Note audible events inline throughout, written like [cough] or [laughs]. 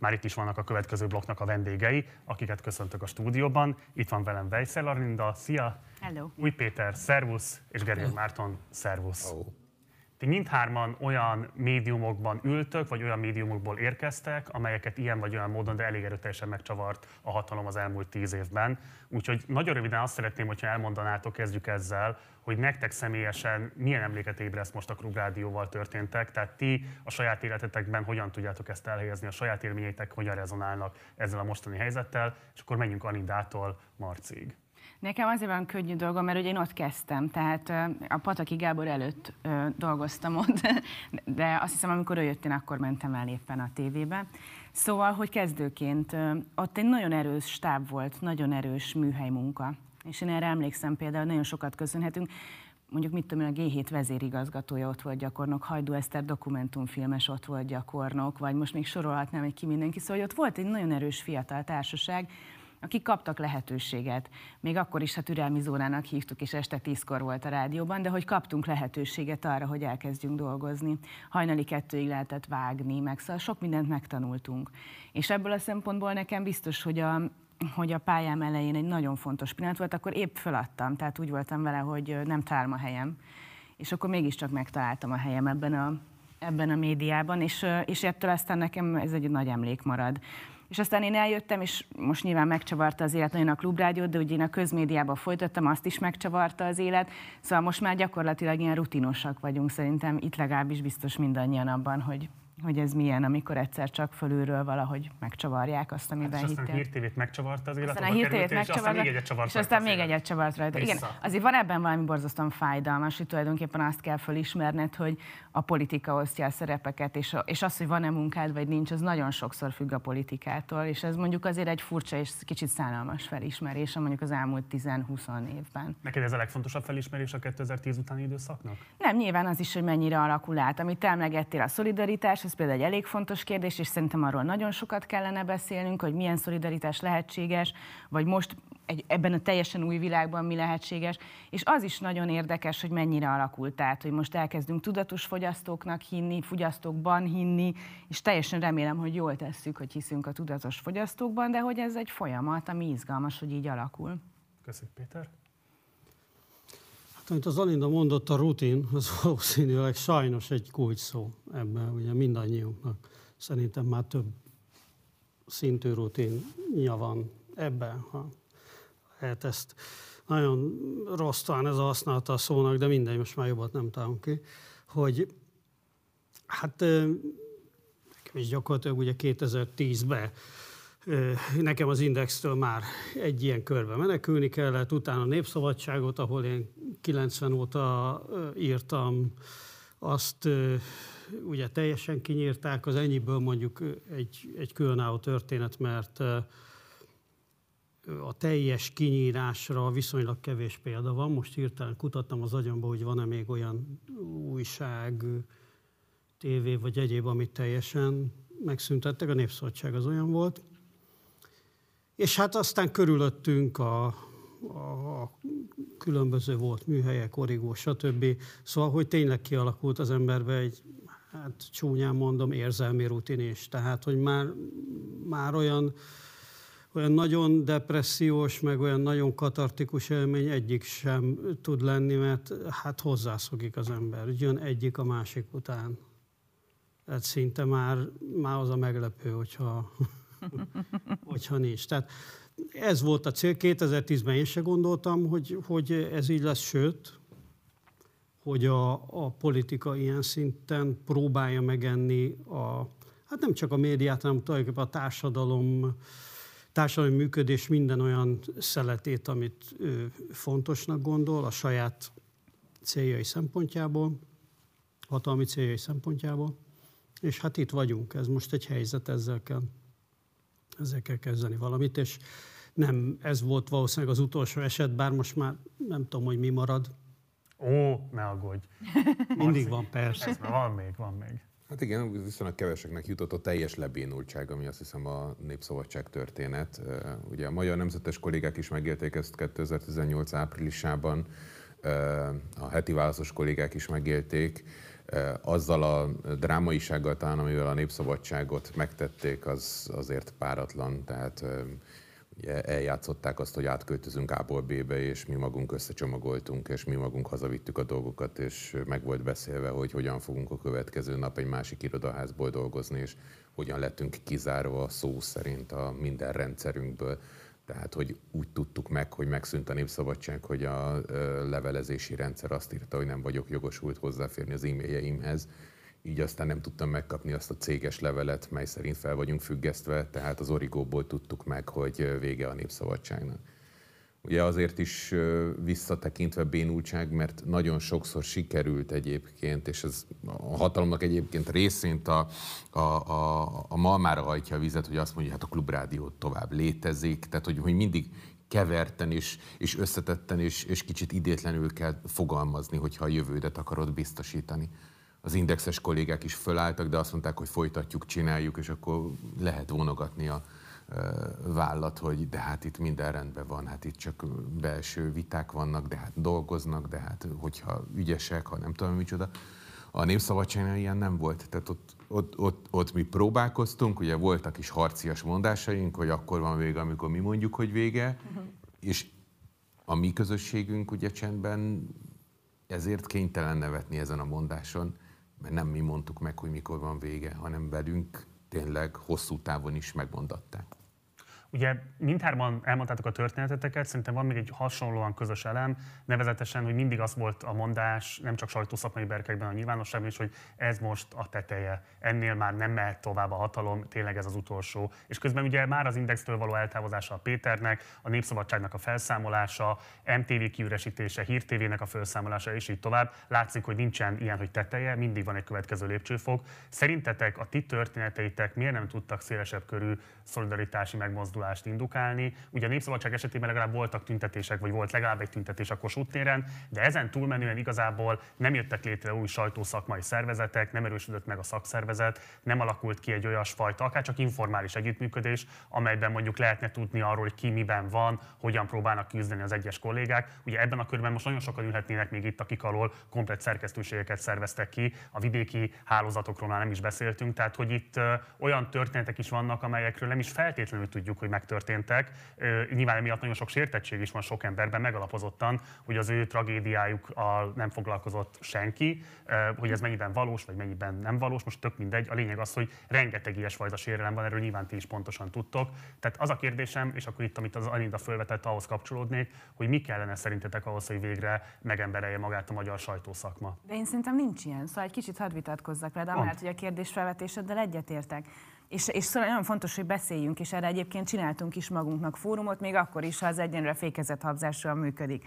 Már itt is vannak a következő blokknak a vendégei, akiket köszöntök a stúdióban. Itt van velem Vejszel Arlinda, szia! Hello! Új Péter, szervusz, és Gerér Márton, szervusz! Oh. Ti mindhárman olyan médiumokban ültök, vagy olyan médiumokból érkeztek, amelyeket ilyen vagy olyan módon, de elég erőteljesen megcsavart a hatalom az elmúlt tíz évben. Úgyhogy nagyon röviden azt szeretném, hogyha elmondanátok, kezdjük ezzel, hogy nektek személyesen milyen emléket ébreszt most a Krug Rádióval történtek, tehát ti a saját életetekben hogyan tudjátok ezt elhelyezni, a saját élményeitek hogyan rezonálnak ezzel a mostani helyzettel, és akkor menjünk Anindától Marcig. Nekem azért van könnyű dolgom, mert ugye én ott kezdtem, tehát a Pataki Gábor előtt dolgoztam ott, [laughs] de azt hiszem, amikor ő jött, én akkor mentem el éppen a tévébe. Szóval, hogy kezdőként ott egy nagyon erős stáb volt, nagyon erős műhely munka. És én erre emlékszem például, nagyon sokat köszönhetünk. Mondjuk mit tudom én, a G7 vezérigazgatója ott volt gyakornok, Hajdú Eszter dokumentumfilmes ott volt gyakornok, vagy most még sorolhatnám egy ki mindenki. Szóval hogy ott volt egy nagyon erős fiatal társaság, akik kaptak lehetőséget. Még akkor is a türelmi zónának hívtuk, és este tízkor volt a rádióban, de hogy kaptunk lehetőséget arra, hogy elkezdjünk dolgozni. Hajnali kettőig lehetett vágni, meg szóval sok mindent megtanultunk. És ebből a szempontból nekem biztos, hogy a, hogy a pályám elején egy nagyon fontos pillanat volt, akkor épp feladtam, tehát úgy voltam vele, hogy nem találom a helyem. És akkor mégiscsak megtaláltam a helyem ebben a, ebben a médiában, és, és ettől aztán nekem ez egy nagy emlék marad. És aztán én eljöttem, és most nyilván megcsavarta az élet nagyon a klubrádiót, de ugye én a közmédiában folytattam, azt is megcsavarta az élet. Szóval most már gyakorlatilag ilyen rutinosak vagyunk szerintem, itt legalábbis biztos mindannyian abban, hogy hogy ez milyen, amikor egyszer csak fölülről valahogy megcsavarják azt, amiben hát, és aztán hittél. a hírtévét megcsavarta az élet, aztán a hírtévét megcsavarta, és aztán még egyet csavart és aztán még egyet csavart rajta. Igen, azért van ebben valami borzasztóan fájdalmas, hogy tulajdonképpen azt kell fölismerned, hogy a politika osztja a szerepeket, és, a, és az, hogy van-e munkád, vagy nincs, az nagyon sokszor függ a politikától, és ez mondjuk azért egy furcsa és kicsit szánalmas felismerés, mondjuk az elmúlt 10-20 évben. Neked ez a legfontosabb felismerés a 2010 utáni időszaknak? Nem, nyilván az is, hogy mennyire alakul át. Amit emlegettél, a szolidaritás, ez például egy elég fontos kérdés, és szerintem arról nagyon sokat kellene beszélnünk, hogy milyen szolidaritás lehetséges, vagy most egy, ebben a teljesen új világban mi lehetséges. És az is nagyon érdekes, hogy mennyire alakult át, hogy most elkezdünk tudatos fogyasztóknak hinni, fogyasztókban hinni, és teljesen remélem, hogy jól tesszük, hogy hiszünk a tudatos fogyasztókban, de hogy ez egy folyamat, ami izgalmas, hogy így alakul. Köszönjük, Péter. Amit az Alinda mondott, a rutin, az [laughs] valószínűleg sajnos egy kulcs szó ebben, ugye mindannyiunknak. Szerintem már több szintű rutinja van ebben, ha lehet ezt. Nagyon rossz talán ez a használata a szónak, de mindegy, most már jobbat nem találunk ki, hogy hát nekem is gyakorlatilag ugye 2010-ben Nekem az Indextől már egy ilyen körbe menekülni kellett, utána a Népszabadságot, ahol én 90 óta írtam, azt ugye teljesen kinyírták, az ennyiből mondjuk egy, egy különálló történet, mert a teljes kinyírásra viszonylag kevés példa van. Most hirtelen kutattam az agyamba, hogy van-e még olyan újság, tévé vagy egyéb, amit teljesen megszüntettek. A Népszabadság az olyan volt. És hát aztán körülöttünk a, a, a különböző volt műhelyek, origó, stb. Szóval, hogy tényleg kialakult az emberbe egy, hát csúnyán mondom, érzelmi rutin is. Tehát, hogy már, már olyan, olyan nagyon depressziós, meg olyan nagyon katartikus élmény egyik sem tud lenni, mert hát hozzászokik az ember. Jön egyik a másik után. Tehát szinte már, már az a meglepő, hogyha [laughs] hogyha nincs. Tehát ez volt a cél. 2010-ben én se gondoltam, hogy, hogy ez így lesz, sőt, hogy a, a politika ilyen szinten próbálja megenni a, hát nem csak a médiát, hanem tulajdonképpen a társadalom, társadalmi működés minden olyan szeletét, amit ő fontosnak gondol a saját céljai szempontjából, hatalmi céljai szempontjából. És hát itt vagyunk, ez most egy helyzet, ezzel kell ezzel kell kezdeni valamit, és nem ez volt valószínűleg az utolsó eset, bár most már nem tudom, hogy mi marad. Ó, ne aggódj. [laughs] Mindig van, persze. Ez, van még, van még. Hát igen, viszonylag keveseknek jutott a teljes lebénultság, ami azt hiszem a Népszabadság történet. Ugye a magyar nemzetes kollégák is megélték ezt 2018 áprilisában, a heti válaszos kollégák is megélték, azzal a drámaisággal talán, amivel a népszabadságot megtették, az azért páratlan, tehát ugye eljátszották azt, hogy átköltözünk A-ból B-be, és mi magunk összecsomagoltunk, és mi magunk hazavittük a dolgokat, és meg volt beszélve, hogy hogyan fogunk a következő nap egy másik irodaházból dolgozni, és hogyan lettünk kizárva szó szerint a minden rendszerünkből. Tehát, hogy úgy tudtuk meg, hogy megszűnt a népszabadság, hogy a levelezési rendszer azt írta, hogy nem vagyok jogosult hozzáférni az e-mailjeimhez, így aztán nem tudtam megkapni azt a céges levelet, mely szerint fel vagyunk függesztve, tehát az origóból tudtuk meg, hogy vége a népszabadságnak. Ugye azért is visszatekintve bénultság, mert nagyon sokszor sikerült egyébként, és ez a hatalomnak egyébként részint a, a, a, a malmára hajtja a vizet, hogy azt mondja, hát a klubrádió tovább létezik, tehát hogy, hogy mindig keverten és, és összetetten és, és kicsit idétlenül kell fogalmazni, hogyha a jövődet akarod biztosítani. Az indexes kollégák is fölálltak, de azt mondták, hogy folytatjuk, csináljuk, és akkor lehet vonogatni a vállat, hogy de hát itt minden rendben van, hát itt csak belső viták vannak, de hát dolgoznak, de hát hogyha ügyesek, ha nem tudom micsoda. A Népszabadságnál ilyen nem volt. Tehát ott, ott, ott, ott mi próbálkoztunk, ugye voltak is harcias mondásaink, hogy akkor van vége, amikor mi mondjuk, hogy vége, uh-huh. és a mi közösségünk ugye csendben ezért kénytelen nevetni ezen a mondáson, mert nem mi mondtuk meg, hogy mikor van vége, hanem velünk tényleg hosszú távon is megmondatták. Ugye mindhárman elmondtátok a történeteteket, szerintem van még egy hasonlóan közös elem, nevezetesen, hogy mindig az volt a mondás, nem csak sajtószakmai berkekben, a nyilvánosságban is, hogy ez most a teteje, ennél már nem mehet tovább a hatalom, tényleg ez az utolsó. És közben ugye már az Indextől való eltávozása a Péternek, a Népszabadságnak a felszámolása, MTV kiüresítése, Hír TV-nek a felszámolása, és így tovább. Látszik, hogy nincsen ilyen, hogy teteje, mindig van egy következő lépcsőfok. Szerintetek a ti történeteitek miért nem tudtak szélesebb körű szolidaritási megmozdulást megmozdulást indukálni. Ugye a Népszabadság esetében legalább voltak tüntetések, vagy volt legalább egy tüntetés a Kossuth téren, de ezen túlmenően igazából nem jöttek létre új sajtószakmai szervezetek, nem erősödött meg a szakszervezet, nem alakult ki egy olyasfajta, akár csak informális együttműködés, amelyben mondjuk lehetne tudni arról, hogy ki miben van, hogyan próbálnak küzdeni az egyes kollégák. Ugye ebben a körben most nagyon sokan ülhetnének még itt, akik alól komplet szerkesztőségeket szerveztek ki, a vidéki hálózatokról már nem is beszéltünk, tehát hogy itt olyan történetek is vannak, amelyekről nem is feltétlenül tudjuk, hogy megtörténtek. Nyilván emiatt nagyon sok sértettség is van sok emberben, megalapozottan, hogy az ő tragédiájukkal nem foglalkozott senki, hogy ez mennyiben valós, vagy mennyiben nem valós, most tök mindegy. A lényeg az, hogy rengeteg ilyesfajta sérelem van, erről nyilván ti is pontosan tudtok. Tehát az a kérdésem, és akkor itt, amit az Anida fölvetett, ahhoz kapcsolódnék, hogy mi kellene szerintetek ahhoz, hogy végre megemberelje magát a magyar sajtószakma. De én szerintem nincs ilyen, szóval egy kicsit hadd vitatkozzak vele, mert hogy a kérdés felvetéseddel egyetértek. És, és szóval nagyon fontos, hogy beszéljünk, és erre egyébként csináltunk is magunknak fórumot, még akkor is, ha az egyenlőre fékezett habzással működik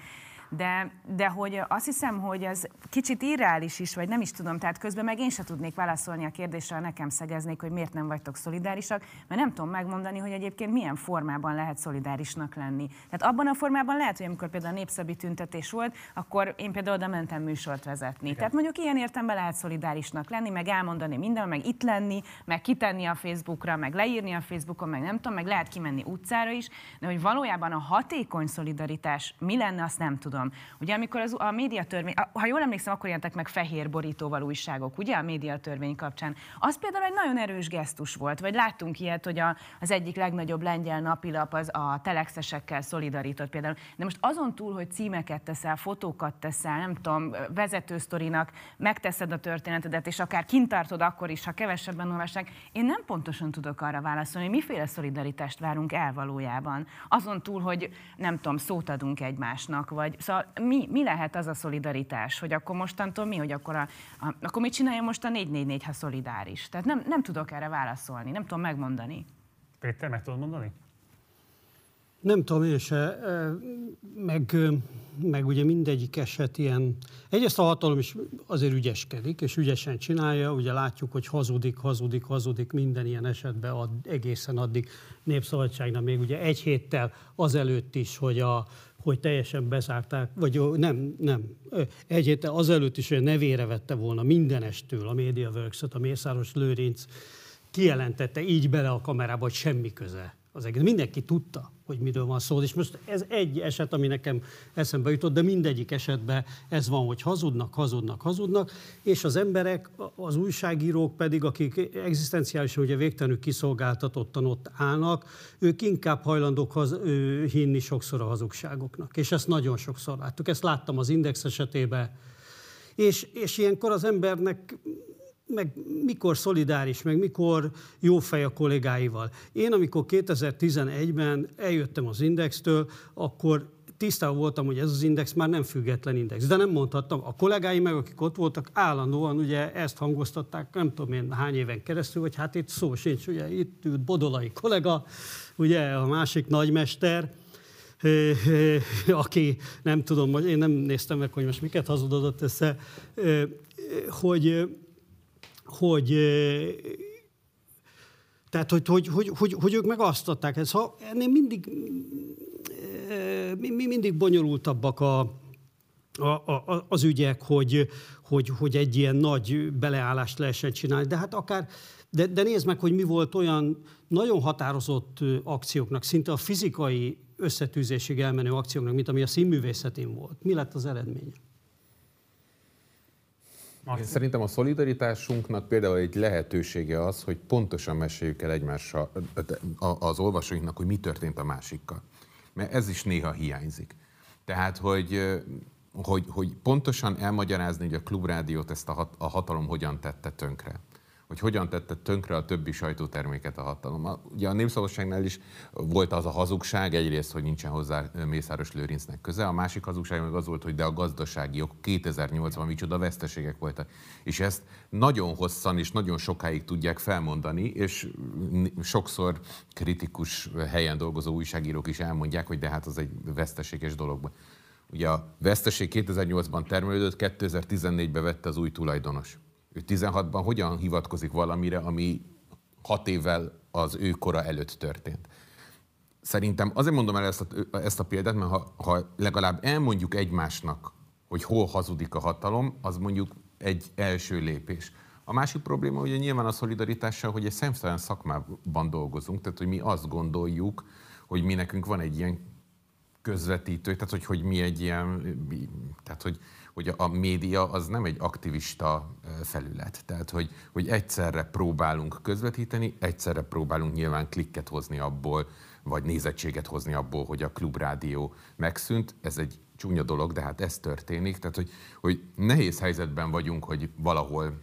de, de hogy azt hiszem, hogy ez kicsit irreális is, vagy nem is tudom, tehát közben meg én se tudnék válaszolni a kérdésre, nekem szegeznék, hogy miért nem vagytok szolidárisak, mert nem tudom megmondani, hogy egyébként milyen formában lehet szolidárisnak lenni. Tehát abban a formában lehet, hogy amikor például a népszabbi tüntetés volt, akkor én például oda mentem műsort vezetni. Igen. Tehát mondjuk ilyen értemben lehet szolidárisnak lenni, meg elmondani minden, meg itt lenni, meg kitenni a Facebookra, meg leírni a Facebookon, meg nem tudom, meg lehet kimenni utcára is, de hogy valójában a hatékony szolidaritás mi lenne, azt nem tudom tudom. Ugye amikor az, a médiatörvény, ha jól emlékszem, akkor jelentek meg fehér borítóval újságok, ugye a médiatörvény kapcsán. Az például egy nagyon erős gesztus volt, vagy láttunk ilyet, hogy a, az egyik legnagyobb lengyel napilap az a telexesekkel szolidarított például. De most azon túl, hogy címeket teszel, fotókat teszel, nem tudom, vezetősztorinak megteszed a történetedet, és akár kintartod akkor is, ha kevesebben olvassák, én nem pontosan tudok arra válaszolni, hogy miféle szolidaritást várunk el valójában. Azon túl, hogy nem tudom, szót adunk egymásnak, vagy szóval mi, mi lehet az a szolidaritás, hogy akkor mostantól mi, hogy akkor, a, a, akkor mit csinálja most a 444, ha szolidáris? Tehát nem, nem tudok erre válaszolni, nem tudom megmondani. Péter, meg tudod mondani? Nem tudom én se, meg, meg ugye mindegyik eset ilyen, egyrészt a hatalom is azért ügyeskedik, és ügyesen csinálja, ugye látjuk, hogy hazudik, hazudik, hazudik minden ilyen esetben ad, egészen addig népszabadságnál, még ugye egy héttel azelőtt is, hogy a hogy teljesen bezárták, vagy nem, nem. Egy héttel azelőtt is, hogy nevére vette volna mindenestől a MediaWorks-ot, a Mészáros Lőrinc kijelentette így bele a kamerába, hogy semmi köze az egész. Mindenki tudta, hogy miről van szó. És most ez egy eset, ami nekem eszembe jutott, de mindegyik esetben ez van, hogy hazudnak, hazudnak, hazudnak, és az emberek, az újságírók pedig, akik egzisztenciálisan ugye végtelenül kiszolgáltatottan ott állnak, ők inkább hajlandók haz, hinni sokszor a hazugságoknak. És ezt nagyon sokszor láttuk. Ezt láttam az Index esetében, és, és ilyenkor az embernek meg mikor szolidáris, meg mikor jó fej a kollégáival. Én, amikor 2011-ben eljöttem az Indextől, akkor tisztában voltam, hogy ez az index már nem független index. De nem mondhattam. A kollégáim meg, akik ott voltak, állandóan ugye ezt hangoztatták, nem tudom én hány éven keresztül, hogy hát itt szó sincs, ugye itt ült Bodolai kollega, ugye a másik nagymester, aki nem tudom, én nem néztem meg, hogy most miket hazudodott össze, hogy hogy tehát, hogy, hogy, hogy, hogy, hogy ők meg azt adták. Ez, ha ennél mindig, mi, mindig bonyolultabbak a, a, a, az ügyek, hogy, hogy, hogy egy ilyen nagy beleállást lehessen csinálni. De hát akár, de, de nézd meg, hogy mi volt olyan nagyon határozott akcióknak, szinte a fizikai összetűzésig elmenő akcióknak, mint ami a színművészetén volt. Mi lett az eredménye? Én szerintem a szolidaritásunknak például egy lehetősége az, hogy pontosan meséljük el egymással, az olvasóinknak, hogy mi történt a másikkal. Mert ez is néha hiányzik. Tehát, hogy, hogy, hogy pontosan elmagyarázni, hogy a klubrádiót ezt a, hat, a hatalom hogyan tette tönkre hogy hogyan tette tönkre a többi sajtóterméket a hatalom. Ugye a Népszabadságnál is volt az a hazugság, egyrészt, hogy nincsen hozzá Mészáros Lőrincnek köze, a másik hazugság meg az volt, hogy de a gazdasági jog 2008-ban micsoda veszteségek voltak. És ezt nagyon hosszan és nagyon sokáig tudják felmondani, és sokszor kritikus helyen dolgozó újságírók is elmondják, hogy de hát az egy veszteséges dolog. Ugye a veszteség 2008-ban termelődött, 2014-ben vette az új tulajdonos. Ő 16-ban hogyan hivatkozik valamire, ami hat évvel az ő kora előtt történt. Szerintem azért mondom el ezt a, ezt a példát, mert ha, ha legalább elmondjuk egymásnak, hogy hol hazudik a hatalom, az mondjuk egy első lépés. A másik probléma ugye nyilván a szolidaritással, hogy egy szemszerűen szakmában dolgozunk, tehát hogy mi azt gondoljuk, hogy mi nekünk van egy ilyen közvetítő, tehát hogy, hogy mi egy ilyen, tehát hogy hogy a média az nem egy aktivista felület. Tehát, hogy, hogy egyszerre próbálunk közvetíteni, egyszerre próbálunk nyilván klikket hozni abból, vagy nézettséget hozni abból, hogy a klubrádió megszűnt. Ez egy csúnya dolog, de hát ez történik. Tehát, hogy, hogy nehéz helyzetben vagyunk, hogy valahol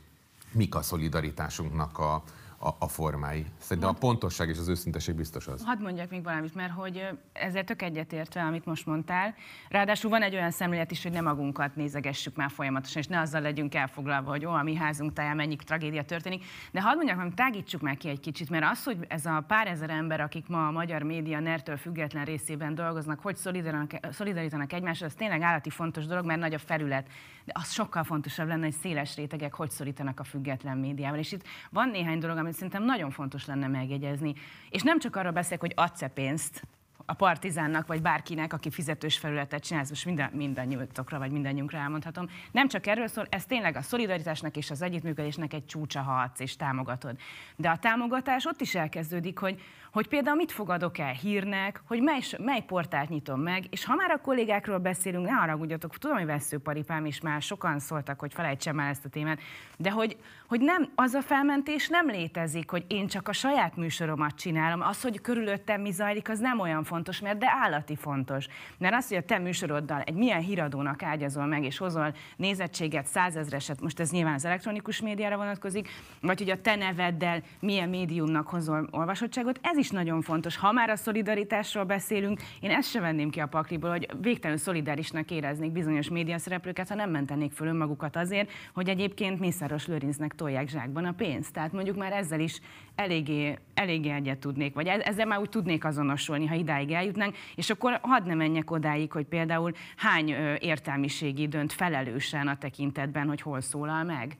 mik a szolidaritásunknak a, a, a formái. Szerintem a pontosság és az őszinteség biztos az. Hadd mondjak még valamit, mert hogy ezzel tök egyetértve, amit most mondtál. Ráadásul van egy olyan szemlélet is, hogy nem magunkat nézegessük már folyamatosan, és ne azzal legyünk elfoglalva, hogy ó, a mi házunk táján mennyi tragédia történik. De hadd mondjak, hogy tágítsuk meg ki egy kicsit, mert az, hogy ez a pár ezer ember, akik ma a magyar média nertől független részében dolgoznak, hogy szolidarítanak egymással, ez tényleg állati fontos dolog, mert nagy a felület. De az sokkal fontosabb lenne, hogy széles rétegek hogy szorítanak a független médiával. És itt van néhány dolog, amit szerintem nagyon fontos lenne megjegyezni. És nem csak arra beszélek, hogy adsz-e pénzt a partizánnak, vagy bárkinek, aki fizetős felületet csinál, most minden, mindannyiunkra, vagy mindannyiunkra elmondhatom. Nem csak erről szól, ez tényleg a szolidaritásnak és az együttműködésnek egy csúcsa, ha adsz és támogatod. De a támogatás ott is elkezdődik, hogy hogy például mit fogadok el hírnek, hogy mely, mely portált nyitom meg, és ha már a kollégákról beszélünk, ne haragudjatok, tudom, hogy veszőparipám is már sokan szóltak, hogy felejtsem el ezt a témát, de hogy, hogy nem, az a felmentés nem létezik, hogy én csak a saját műsoromat csinálom, az, hogy körülöttem mi zajlik, az nem olyan fontos, mert de állati fontos. Mert az, hogy a te műsoroddal egy milyen híradónak ágyazol meg, és hozol nézettséget, százezreset, most ez nyilván az elektronikus médiára vonatkozik, vagy hogy a te neveddel milyen médiumnak hozol olvasottságot, ez is nagyon fontos. Ha már a szolidaritásról beszélünk, én ezt sem venném ki a pakliból, hogy végtelenül szolidárisnak éreznék bizonyos médiaszereplőket, ha nem mentenék föl önmagukat azért, hogy egyébként Mészáros Lőrincnek tolják zsákban a pénzt. Tehát mondjuk már ezzel is eléggé, eléggé egyet tudnék, vagy ezzel már úgy tudnék azonosulni, ha idáig eljutnánk, és akkor hadd ne menjek odáig, hogy például hány értelmiségi dönt felelősen a tekintetben, hogy hol szólal meg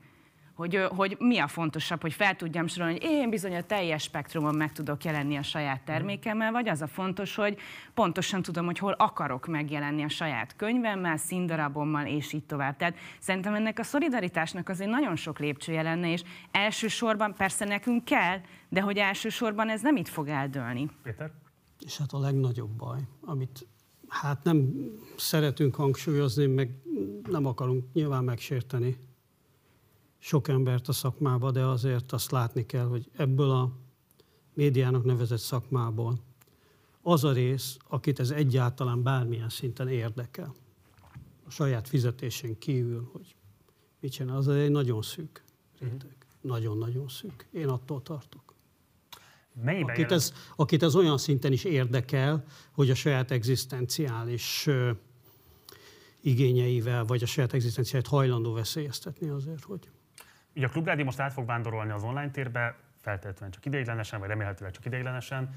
hogy, hogy mi a fontosabb, hogy fel tudjam sorolni, hogy én bizony a teljes spektrumon meg tudok jelenni a saját termékemmel, vagy az a fontos, hogy pontosan tudom, hogy hol akarok megjelenni a saját könyvemmel, színdarabommal, és így tovább. Tehát szerintem ennek a szolidaritásnak azért nagyon sok lépcsője lenne, és elsősorban persze nekünk kell, de hogy elsősorban ez nem itt fog eldőlni. Péter? És hát a legnagyobb baj, amit hát nem szeretünk hangsúlyozni, meg nem akarunk nyilván megsérteni sok embert a szakmába, de azért azt látni kell, hogy ebből a médiának nevezett szakmából az a rész, akit ez egyáltalán bármilyen szinten érdekel, a saját fizetésén kívül, hogy mit csinál, az egy nagyon szűk réteg. Nagyon-nagyon szűk. Én attól tartok. Mennyiben Akit ez, akit ez olyan szinten is érdekel, hogy a saját egzisztenciális ö, igényeivel, vagy a saját egzisztenciáját hajlandó veszélyeztetni azért, hogy Ugye a Klubrádió most át fog vándorolni az online térbe, feltétlenül csak ideiglenesen, vagy remélhetőleg csak ideiglenesen.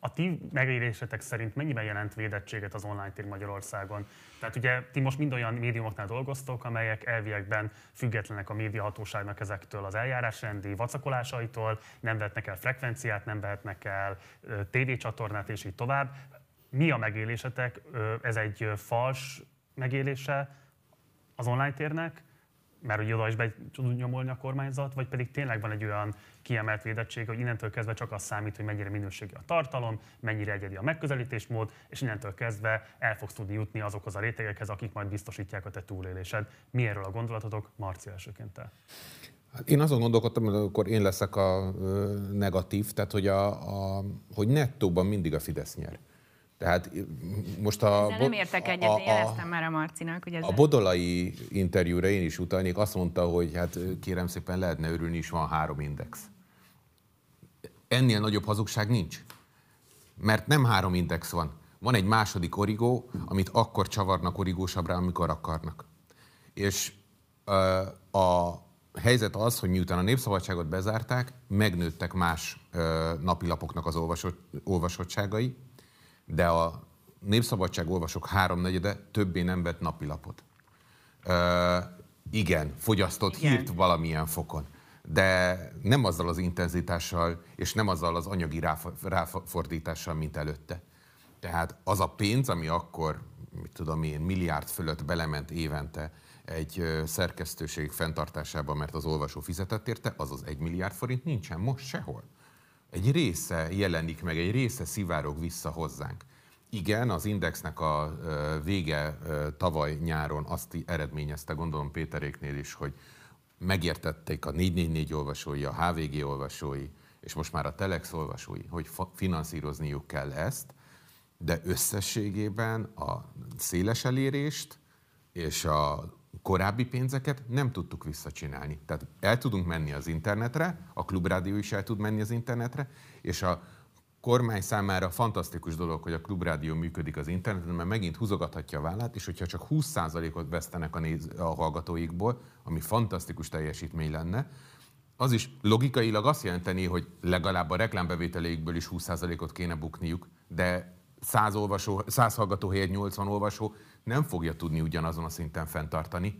A ti megélésetek szerint mennyiben jelent védettséget az online tér Magyarországon? Tehát ugye ti most mind olyan médiumoknál dolgoztok, amelyek elviekben függetlenek a médiahatóságnak ezektől az eljárásrendi vacakolásaitól, nem vetnek el frekvenciát, nem vehetnek el tévécsatornát, és így tovább. Mi a megélésetek? Ez egy fals megélése az online térnek, mert hogy oda is be tud nyomolni a kormányzat, vagy pedig tényleg van egy olyan kiemelt védettség, hogy innentől kezdve csak az számít, hogy mennyire minőségi a tartalom, mennyire egyedi a megközelítésmód, és innentől kezdve el fogsz tudni jutni azokhoz a rétegekhez, akik majd biztosítják a te túlélésed. Mi erről a gondolatotok? Marci elsőként te. Hát én azon gondolkodtam, hogy akkor én leszek a negatív, tehát hogy, a, a, hogy nettóban mindig a Fidesz nyer. Tehát most a... Ezzel nem értek egyet, én jeleztem már a Marcinak, hogy ez A bodolai interjúra én is utalnék, azt mondta, hogy hát kérem szépen lehetne örülni, is van három index. Ennél nagyobb hazugság nincs. Mert nem három index van. Van egy második origó, amit akkor csavarnak origósabbra, amikor akarnak. És ö, a helyzet az, hogy miután a népszabadságot bezárták, megnőttek más ö, napilapoknak az olvasott, olvasottságai, de a népszabadság olvasók háromnegyede többé nem vett napilapot. Ö, igen, fogyasztott Igen. hírt valamilyen fokon, de nem azzal az intenzitással, és nem azzal az anyagi ráf- ráfordítással, mint előtte. Tehát az a pénz, ami akkor, mit tudom én, milliárd fölött belement évente egy szerkesztőség fenntartásába, mert az olvasó fizetett érte, az az egy milliárd forint nincsen most sehol. Egy része jelenik meg, egy része szivárog vissza hozzánk. Igen, az Indexnek a vége tavaly nyáron azt eredményezte, gondolom Péteréknél is, hogy megértették a 444 olvasói, a HVG olvasói, és most már a Telex olvasói, hogy finanszírozniuk kell ezt, de összességében a széles elérést és a korábbi pénzeket nem tudtuk visszacsinálni. Tehát el tudunk menni az internetre, a klubrádió is el tud menni az internetre, és a kormány számára fantasztikus dolog, hogy a klubrádió működik az interneten, mert megint húzogathatja a vállát, és hogyha csak 20%-ot vesztenek a, néz, a hallgatóikból, ami fantasztikus teljesítmény lenne, az is logikailag azt jelenteni, hogy legalább a reklámbevételeikből is 20%-ot kéne bukniuk, de 100, olvasó, 100 hallgató helyett 80 olvasó nem fogja tudni ugyanazon a szinten fenntartani.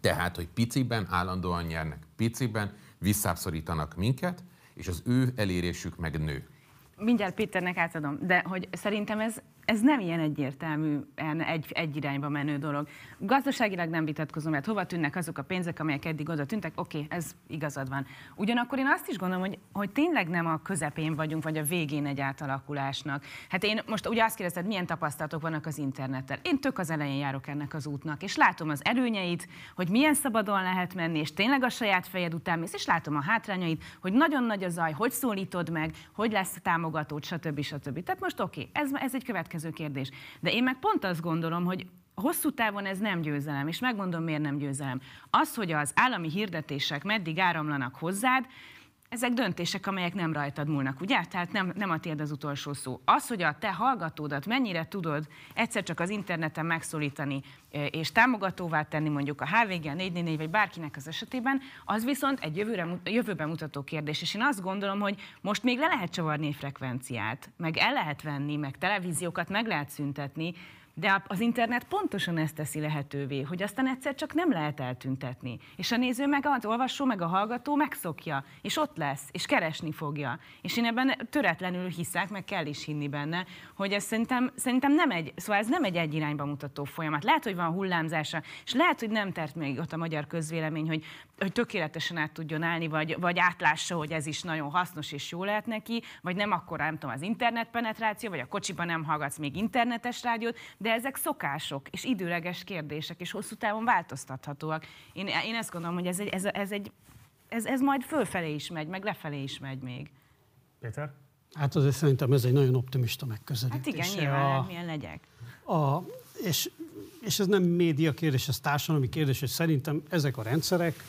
Tehát, hogy piciben állandóan nyernek, piciben visszábszorítanak minket, és az ő elérésük meg nő. mindjárt Péternek átadom, de hogy szerintem ez, ez nem ilyen egyértelműen egy, egy irányba menő dolog. Gazdaságilag nem vitatkozom, mert hova tűnnek azok a pénzek, amelyek eddig oda tűntek, oké, ez igazad van. Ugyanakkor én azt is gondolom, hogy, hogy tényleg nem a közepén vagyunk, vagy a végén egy átalakulásnak. Hát én most ugye azt kérdezted, milyen tapasztalatok vannak az internettel. Én tök az elején járok ennek az útnak, és látom az előnyeit, hogy milyen szabadon lehet menni, és tényleg a saját fejed után mész, és látom a hátrányait, hogy nagyon nagy a zaj, hogy szólítod meg, hogy lesz támogatód, stb. stb. Tehát most oké, ez, ez egy következő kérdés. De én meg pont azt gondolom, hogy hosszú távon ez nem győzelem, és megmondom, miért nem győzelem. Az, hogy az állami hirdetések meddig áramlanak hozzád, ezek döntések, amelyek nem rajtad múlnak, ugye? Tehát nem, nem a tiéd az utolsó szó. Az, hogy a te hallgatódat mennyire tudod egyszer csak az interneten megszólítani és támogatóvá tenni mondjuk a HVG, a 444 vagy bárkinek az esetében, az viszont egy jövőre, jövőben mutató kérdés. És én azt gondolom, hogy most még le lehet csavarni egy frekvenciát, meg el lehet venni, meg televíziókat meg lehet szüntetni, De az internet pontosan ezt teszi lehetővé, hogy aztán egyszer csak nem lehet eltüntetni. És a néző meg, az olvasó meg a hallgató megszokja, és ott lesz, és keresni fogja. És én ebben töretlenül hiszek, meg kell is hinni benne, hogy ez szerintem, szerintem nem egy, szóval ez nem egy egy irányba mutató folyamat. Lehet, hogy van hullámzása, és lehet, hogy nem tert még ott a magyar közvélemény, hogy, hogy tökéletesen át tudjon állni, vagy, vagy átlássa, hogy ez is nagyon hasznos és jó lehet neki, vagy nem akkor, nem tudom, az internetpenetráció, vagy a kocsiban nem hallgatsz még internetes rádiót, de ezek szokások és időleges kérdések, és hosszú távon változtathatóak. Én, én ezt gondolom, hogy ez, egy, ez, ez, egy, ez, ez majd fölfelé is megy, meg lefelé is megy még. Péter? Hát azért szerintem ez egy nagyon optimista megközelítés. Hát igen, nyilván, a, milyen legyek. A, és, és ez nem média kérdés, ez társadalmi kérdés, és szerintem ezek a rendszerek,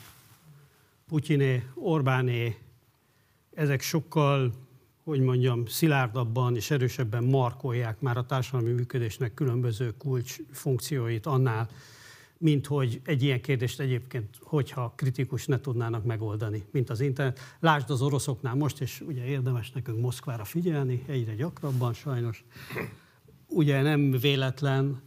Putyiné, Orbáné, ezek sokkal, hogy mondjam, szilárdabban és erősebben markolják már a társadalmi működésnek különböző kulcs funkcióit annál, mint hogy egy ilyen kérdést egyébként, hogyha kritikus ne tudnának megoldani, mint az internet. Lásd az oroszoknál most, és ugye érdemes nekünk Moszkvára figyelni, egyre gyakrabban sajnos. Ugye nem véletlen,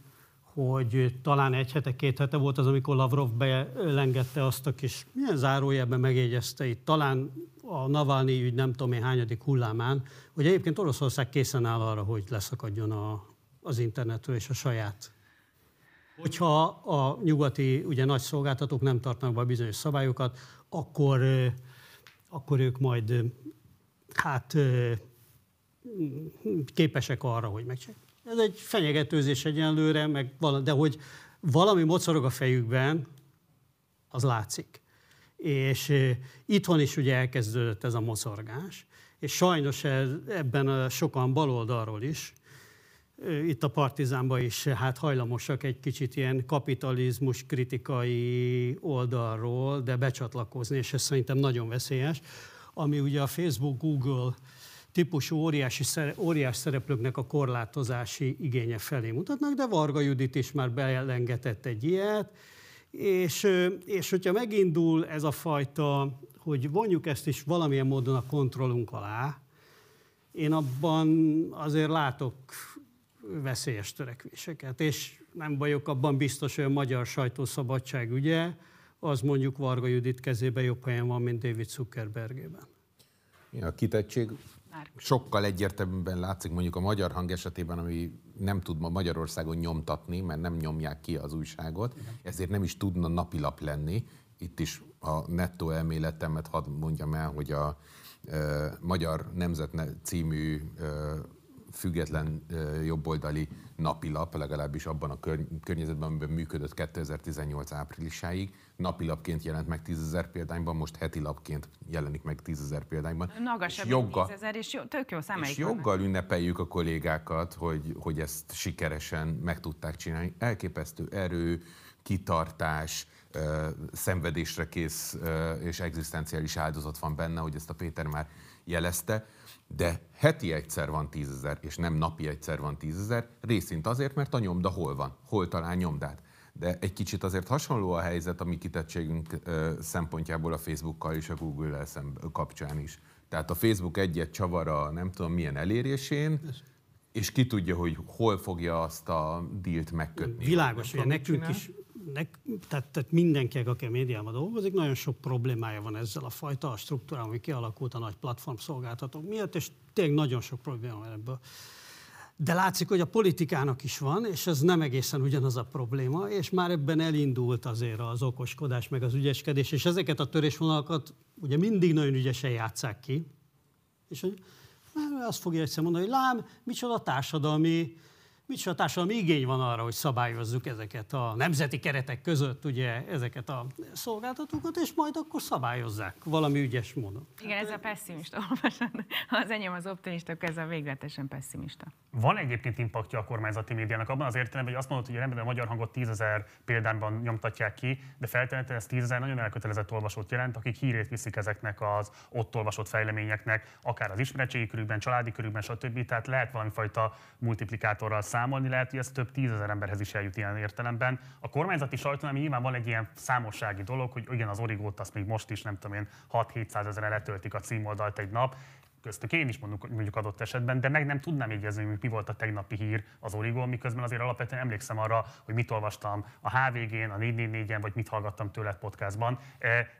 hogy talán egy hete, két hete volt az, amikor Lavrov belengedte azt a kis, milyen zárójelben megjegyezte itt, talán a Navalnyi ügy nem tudom én hányadik hullámán, hogy egyébként Oroszország készen áll arra, hogy leszakadjon a, az internetről és a saját. Hogyha a nyugati ugye, nagy szolgáltatók nem tartanak be bizonyos szabályokat, akkor, akkor ők majd hát képesek arra, hogy megcsinálják. Ez egy fenyegetőzés egyenlőre, meg vala, de hogy valami mocorog a fejükben, az látszik. És itthon is ugye elkezdődött ez a mozorgás, és sajnos ebben sokan baloldalról is, itt a Partizánban is hát hajlamosak egy kicsit ilyen kapitalizmus kritikai oldalról, de becsatlakozni, és ez szerintem nagyon veszélyes, ami ugye a Facebook, Google típusú óriási, óriás szereplőknek a korlátozási igénye felé mutatnak, de Varga Judit is már belengetett egy ilyet, és, és hogyha megindul ez a fajta, hogy vonjuk ezt is valamilyen módon a kontrollunk alá, én abban azért látok veszélyes törekvéseket, és nem vagyok abban biztos, hogy a magyar sajtószabadság ügye, az mondjuk Varga Judit kezében jobb helyen van, mint David Zuckerbergében. A kitettség sokkal egyértelműbben látszik mondjuk a magyar hang esetében, ami nem tud ma Magyarországon nyomtatni, mert nem nyomják ki az újságot, ezért nem is tudna napilap lenni. Itt is a nettó elméletemet hadd mondjam el, hogy a e, Magyar Nemzet című e, független e, jobboldali napilap, legalábbis abban a környezetben, amiben működött 2018 áprilisáig, napilapként jelent meg 10 ezer példányban, most heti lapként jelenik meg 10 ezer példányban. Magasabb, joggal, 10 ezer, és jó, tök jó És joggal ünnepeljük a kollégákat, hogy, hogy ezt sikeresen meg tudták csinálni. Elképesztő erő, kitartás, szenvedésre kész és egzisztenciális áldozat van benne, hogy ezt a Péter már jelezte, de heti egyszer van tízezer, és nem napi egyszer van tízezer, részint azért, mert a nyomda hol van, hol talál nyomdát de egy kicsit azért hasonló a helyzet a mi kitettségünk szempontjából a Facebookkal és a Google-el kapcsán is. Tehát a Facebook egyet csavar a nem tudom milyen elérésén, és ki tudja, hogy hol fogja azt a dílt megkötni. Világos, hogy nekünk csinál. is, nek, tehát, tehát mindenki, aki a médiában dolgozik, nagyon sok problémája van ezzel a fajta struktúrával, ami kialakult a nagy platform szolgáltatók miatt, és tényleg nagyon sok probléma van ebből. De látszik, hogy a politikának is van, és ez nem egészen ugyanaz a probléma, és már ebben elindult azért az okoskodás, meg az ügyeskedés, és ezeket a törésvonalakat ugye mindig nagyon ügyesen játszák ki. És hogy azt fogja egyszer mondani, hogy lám, micsoda társadalmi micsoda társadalmi igény van arra, hogy szabályozzuk ezeket a nemzeti keretek között, ugye ezeket a szolgáltatókat, és majd akkor szabályozzák valami ügyes módon. Igen, ez a pessimista olvasat. Az enyém az optimista, ez a végletesen pessimista. Van egyébként impaktja a kormányzati médiának abban az értelemben, hogy azt mondod, hogy rendben a magyar hangot tízezer példányban nyomtatják ki, de feltétlenül ez tízezer nagyon elkötelezett olvasót jelent, akik hírét viszik ezeknek az ott olvasott fejleményeknek, akár az ismeretségi körükben, családi körükben, stb. Tehát lehet valami fajta multiplikátorral számolni, lehet, hogy ez több tízezer emberhez is eljut ilyen értelemben. A kormányzati sajtónál nyilván van egy ilyen számossági dolog, hogy igen, az origót azt még most is, nem tudom én, 6-700 ezeren letöltik a címoldalt egy nap, köztük én is mondjuk, mondjuk adott esetben, de meg nem tudnám jegyezni, hogy mi volt a tegnapi hír az Origon, miközben azért alapvetően emlékszem arra, hogy mit olvastam a HVG-n, a 444-en, vagy mit hallgattam tőled podcastban.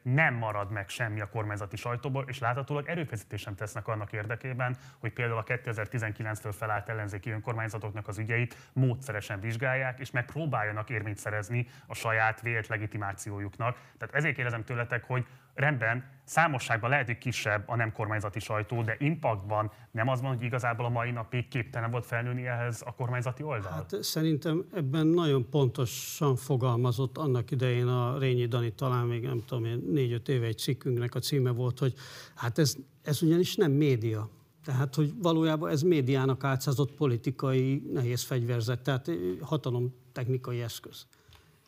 Nem marad meg semmi a kormányzati sajtóból, és láthatólag erőfeszítésen tesznek annak érdekében, hogy például a 2019-től felállt ellenzéki önkormányzatoknak az ügyeit módszeresen vizsgálják, és megpróbáljanak érvényt szerezni a saját vélt legitimációjuknak. Tehát ezért kérdezem tőletek, hogy rendben, számosságban lehet, hogy kisebb a nem kormányzati sajtó, de impactban nem az van, hogy igazából a mai napig képtelen volt felnőni ehhez a kormányzati oldal? Hát szerintem ebben nagyon pontosan fogalmazott annak idején a Rényi Dani, talán még nem tudom, négy-öt éve egy cikkünknek a címe volt, hogy hát ez, ez ugyanis nem média. Tehát, hogy valójában ez médiának átszázott politikai nehéz fegyverzet, tehát hatalom technikai eszköz.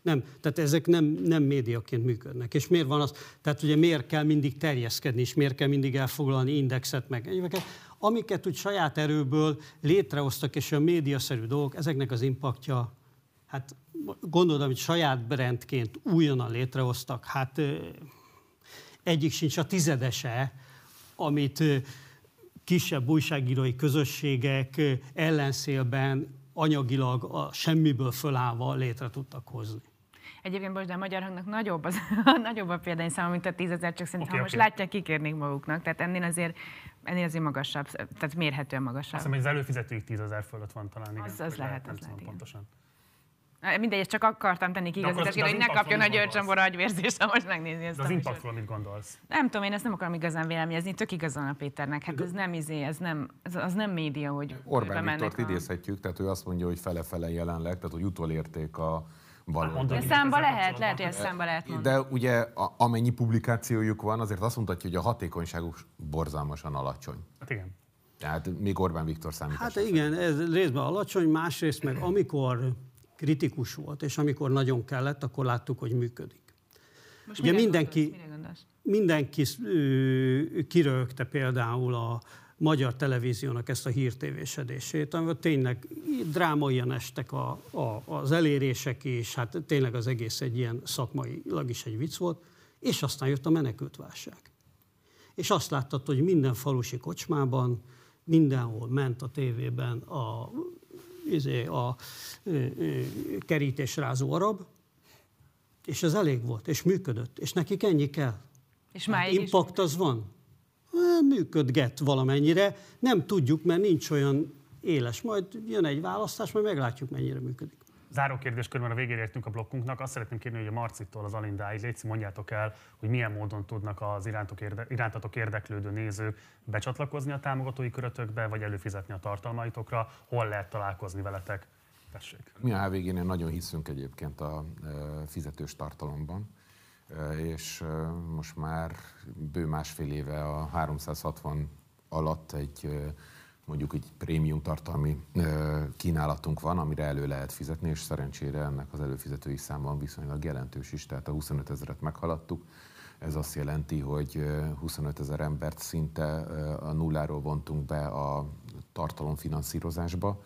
Nem, tehát ezek nem, nem médiaként működnek. És miért van az, tehát ugye miért kell mindig terjeszkedni, és miért kell mindig elfoglalni indexet, meg egyébként, amiket úgy saját erőből létrehoztak, és a médiaszerű dolgok, ezeknek az impaktja, hát gondolod, amit saját brandként újonnan létrehoztak, hát egyik sincs a tizedese, amit kisebb újságírói közösségek ellenszélben anyagilag a semmiből fölállva létre tudtak hozni. Egyébként most, de a magyar hangnak nagyobb, az, [laughs] nagyobb a példányszáma, mint a tízezer, csak szerintem okay, ha okay. most látják, kikérnék maguknak. Tehát ennél azért, ennél azért magasabb, tehát mérhetően magasabb. Azt hiszem, hogy az előfizetőik tízezer fölött van talán. Igen, az, az lehet, az lehet, pontosan. Mindegy, csak akartam tenni kigazítást, hogy ne kapjon a györcsambor agyvérzést, ha most megnézni ezt. De az impactról mit gondolsz? Nem tudom, én ezt nem akarom igazán véleményezni, tök igazán a Péternek. Hát ez nem izé, ez nem, ez, az nem média, hogy Orbán Viktort a... idézhetjük, tehát ő azt mondja, hogy fele-fele jelenleg, tehát hogy utolérték a baloldali. Számba lehet, lehet, hogy ezt számba lehet mondani. De ugye a, amennyi publikációjuk van, azért azt mutatja, hogy a hatékonyságuk borzalmasan alacsony. Hát igen. Tehát még Orbán Viktor számít. Hát igen, ez részben alacsony, másrészt meg amikor kritikus volt, és amikor nagyon kellett, akkor láttuk, hogy működik. Most Ugye mindenki, mindenki kirögte például a magyar televíziónak ezt a hírtévésedését, amivel tényleg drámaian estek a, a, az elérések, és hát tényleg az egész egy ilyen szakmailag is egy vicc volt, és aztán jött a menekültválság. És azt láttad, hogy minden falusi kocsmában, mindenhol ment a tévében a izé, a kerítésrázó arab, és ez elég volt, és működött, és nekik ennyi kell. És hát impact az van. Működget valamennyire, nem tudjuk, mert nincs olyan éles. Majd jön egy választás, majd meglátjuk, mennyire működik. Záró kérdéskörben a végére értünk a blokkunknak. Azt szeretném kérni, hogy a Marcittól az Alindáig légy, mondjátok el, hogy milyen módon tudnak az irántok érde, irántatok érdeklődő nézők becsatlakozni a támogatói körötökbe, vagy előfizetni a tartalmaitokra, hol lehet találkozni veletek. Tessék. Mi a HVG-nél nagyon hiszünk egyébként a fizetős tartalomban, és most már bő másfél éve a 360 alatt egy mondjuk egy prémium tartalmi kínálatunk van, amire elő lehet fizetni, és szerencsére ennek az előfizetői számban viszonylag jelentős is, tehát a 25 ezeret meghaladtuk. Ez azt jelenti, hogy 25 ezer embert szinte a nulláról vontunk be a tartalomfinanszírozásba.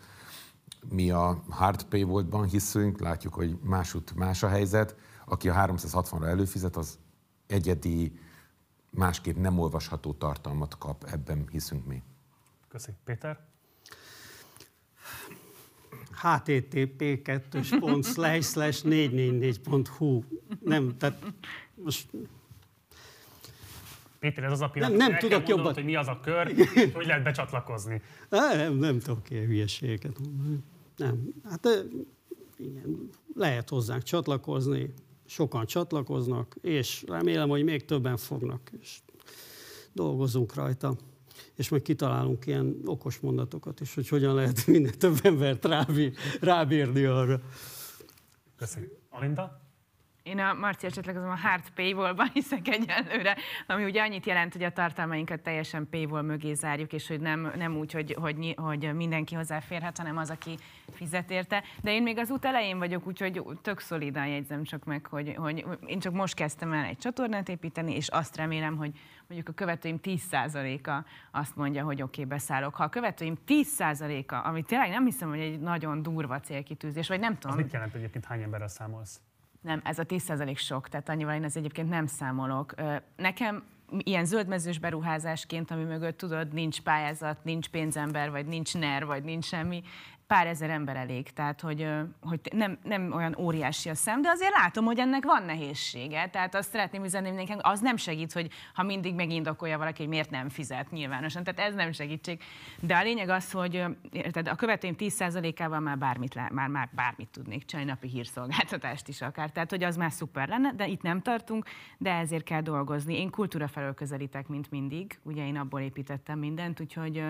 Mi a hard pay voltban hiszünk, látjuk, hogy másút más a helyzet. Aki a 360-ra előfizet, az egyedi, másképp nem olvasható tartalmat kap, ebben hiszünk mi. Köszönjük. Péter? http 2 slash slash 444.hu. Nem, tehát most... Péter, ez az a pillanat, nem, nem tudok jobban. hogy mi az a kör, hogy lehet becsatlakozni. Nem, nem tudok ilyen hülyeségeket mondani. Nem, hát igen, lehet hozzánk csatlakozni, sokan csatlakoznak, és remélem, hogy még többen fognak, és dolgozunk rajta és majd kitalálunk ilyen okos mondatokat is, hogy hogyan lehet minél több embert rábír, rábírni arra. Köszönjük. Alinda? Én a Marci esetleg a hard paywall-ban [laughs] hiszek egyelőre, ami ugye annyit jelent, hogy a tartalmainkat teljesen paywall mögé zárjuk, és hogy nem, nem úgy, hogy, hogy, hogy mindenki hozzáférhet, hanem az, aki fizet érte. De én még az út elején vagyok, úgyhogy tök szolidan jegyzem csak meg, hogy, hogy én csak most kezdtem el egy csatornát építeni, és azt remélem, hogy mondjuk a követőim 10%-a azt mondja, hogy oké, okay, beszállok. Ha a követőim 10%-a, ami tényleg nem hiszem, hogy egy nagyon durva célkitűzés, vagy nem tudom. Az mit jelent egyébként, hány emberrel számolsz? Nem, ez a 10% sok, tehát annyival én ez egyébként nem számolok. Nekem ilyen zöldmezős beruházásként, ami mögött tudod, nincs pályázat, nincs pénzember, vagy nincs NER, vagy nincs semmi, pár ezer ember elég, tehát hogy, hogy nem, nem olyan óriási a szem, de azért látom, hogy ennek van nehézsége. Tehát azt szeretném üzenni mindenkinek, az nem segít, hogy ha mindig megindokolja valaki, hogy miért nem fizet nyilvánosan. Tehát ez nem segítség. De a lényeg az, hogy tehát a követőim 10%-ával már bármit, már, már bármit tudnék csinálni, napi hírszolgáltatást is akár. Tehát, hogy az már szuper lenne, de itt nem tartunk, de ezért kell dolgozni. Én kultúra felől közelítek, mint mindig. Ugye én abból építettem mindent, úgyhogy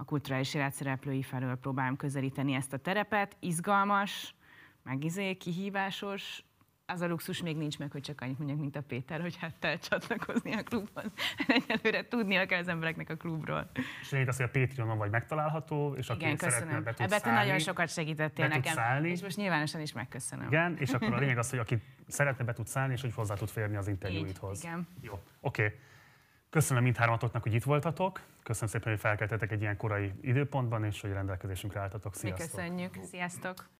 a kulturális élet szereplői felől próbálom közelíteni ezt a terepet. Izgalmas, meg izé, kihívásos, az a luxus még nincs meg, hogy csak annyit mondjak, mint a Péter, hogy hát te csatlakozni a klubhoz. [laughs] Egyelőre tudnia kell az embereknek a klubról. És lényeg az, hogy a Patreonon vagy megtalálható, és Igen, aki köszönöm. szeretne be Ebben te nagyon sokat segítettél nekem. Szállni. És most nyilvánosan is megköszönöm. Igen, és akkor a [laughs] lényeg az, hogy aki szeretne be tud szállni, és hogy hozzá tud férni az interjúidhoz. igen. Jó, oké. Okay. Köszönöm mindhármatoknak, hogy itt voltatok. Köszönöm szépen, hogy felkeltetek egy ilyen korai időpontban, és hogy rendelkezésünkre álltatok. Mi Sziasztok! köszönjük. Sziasztok!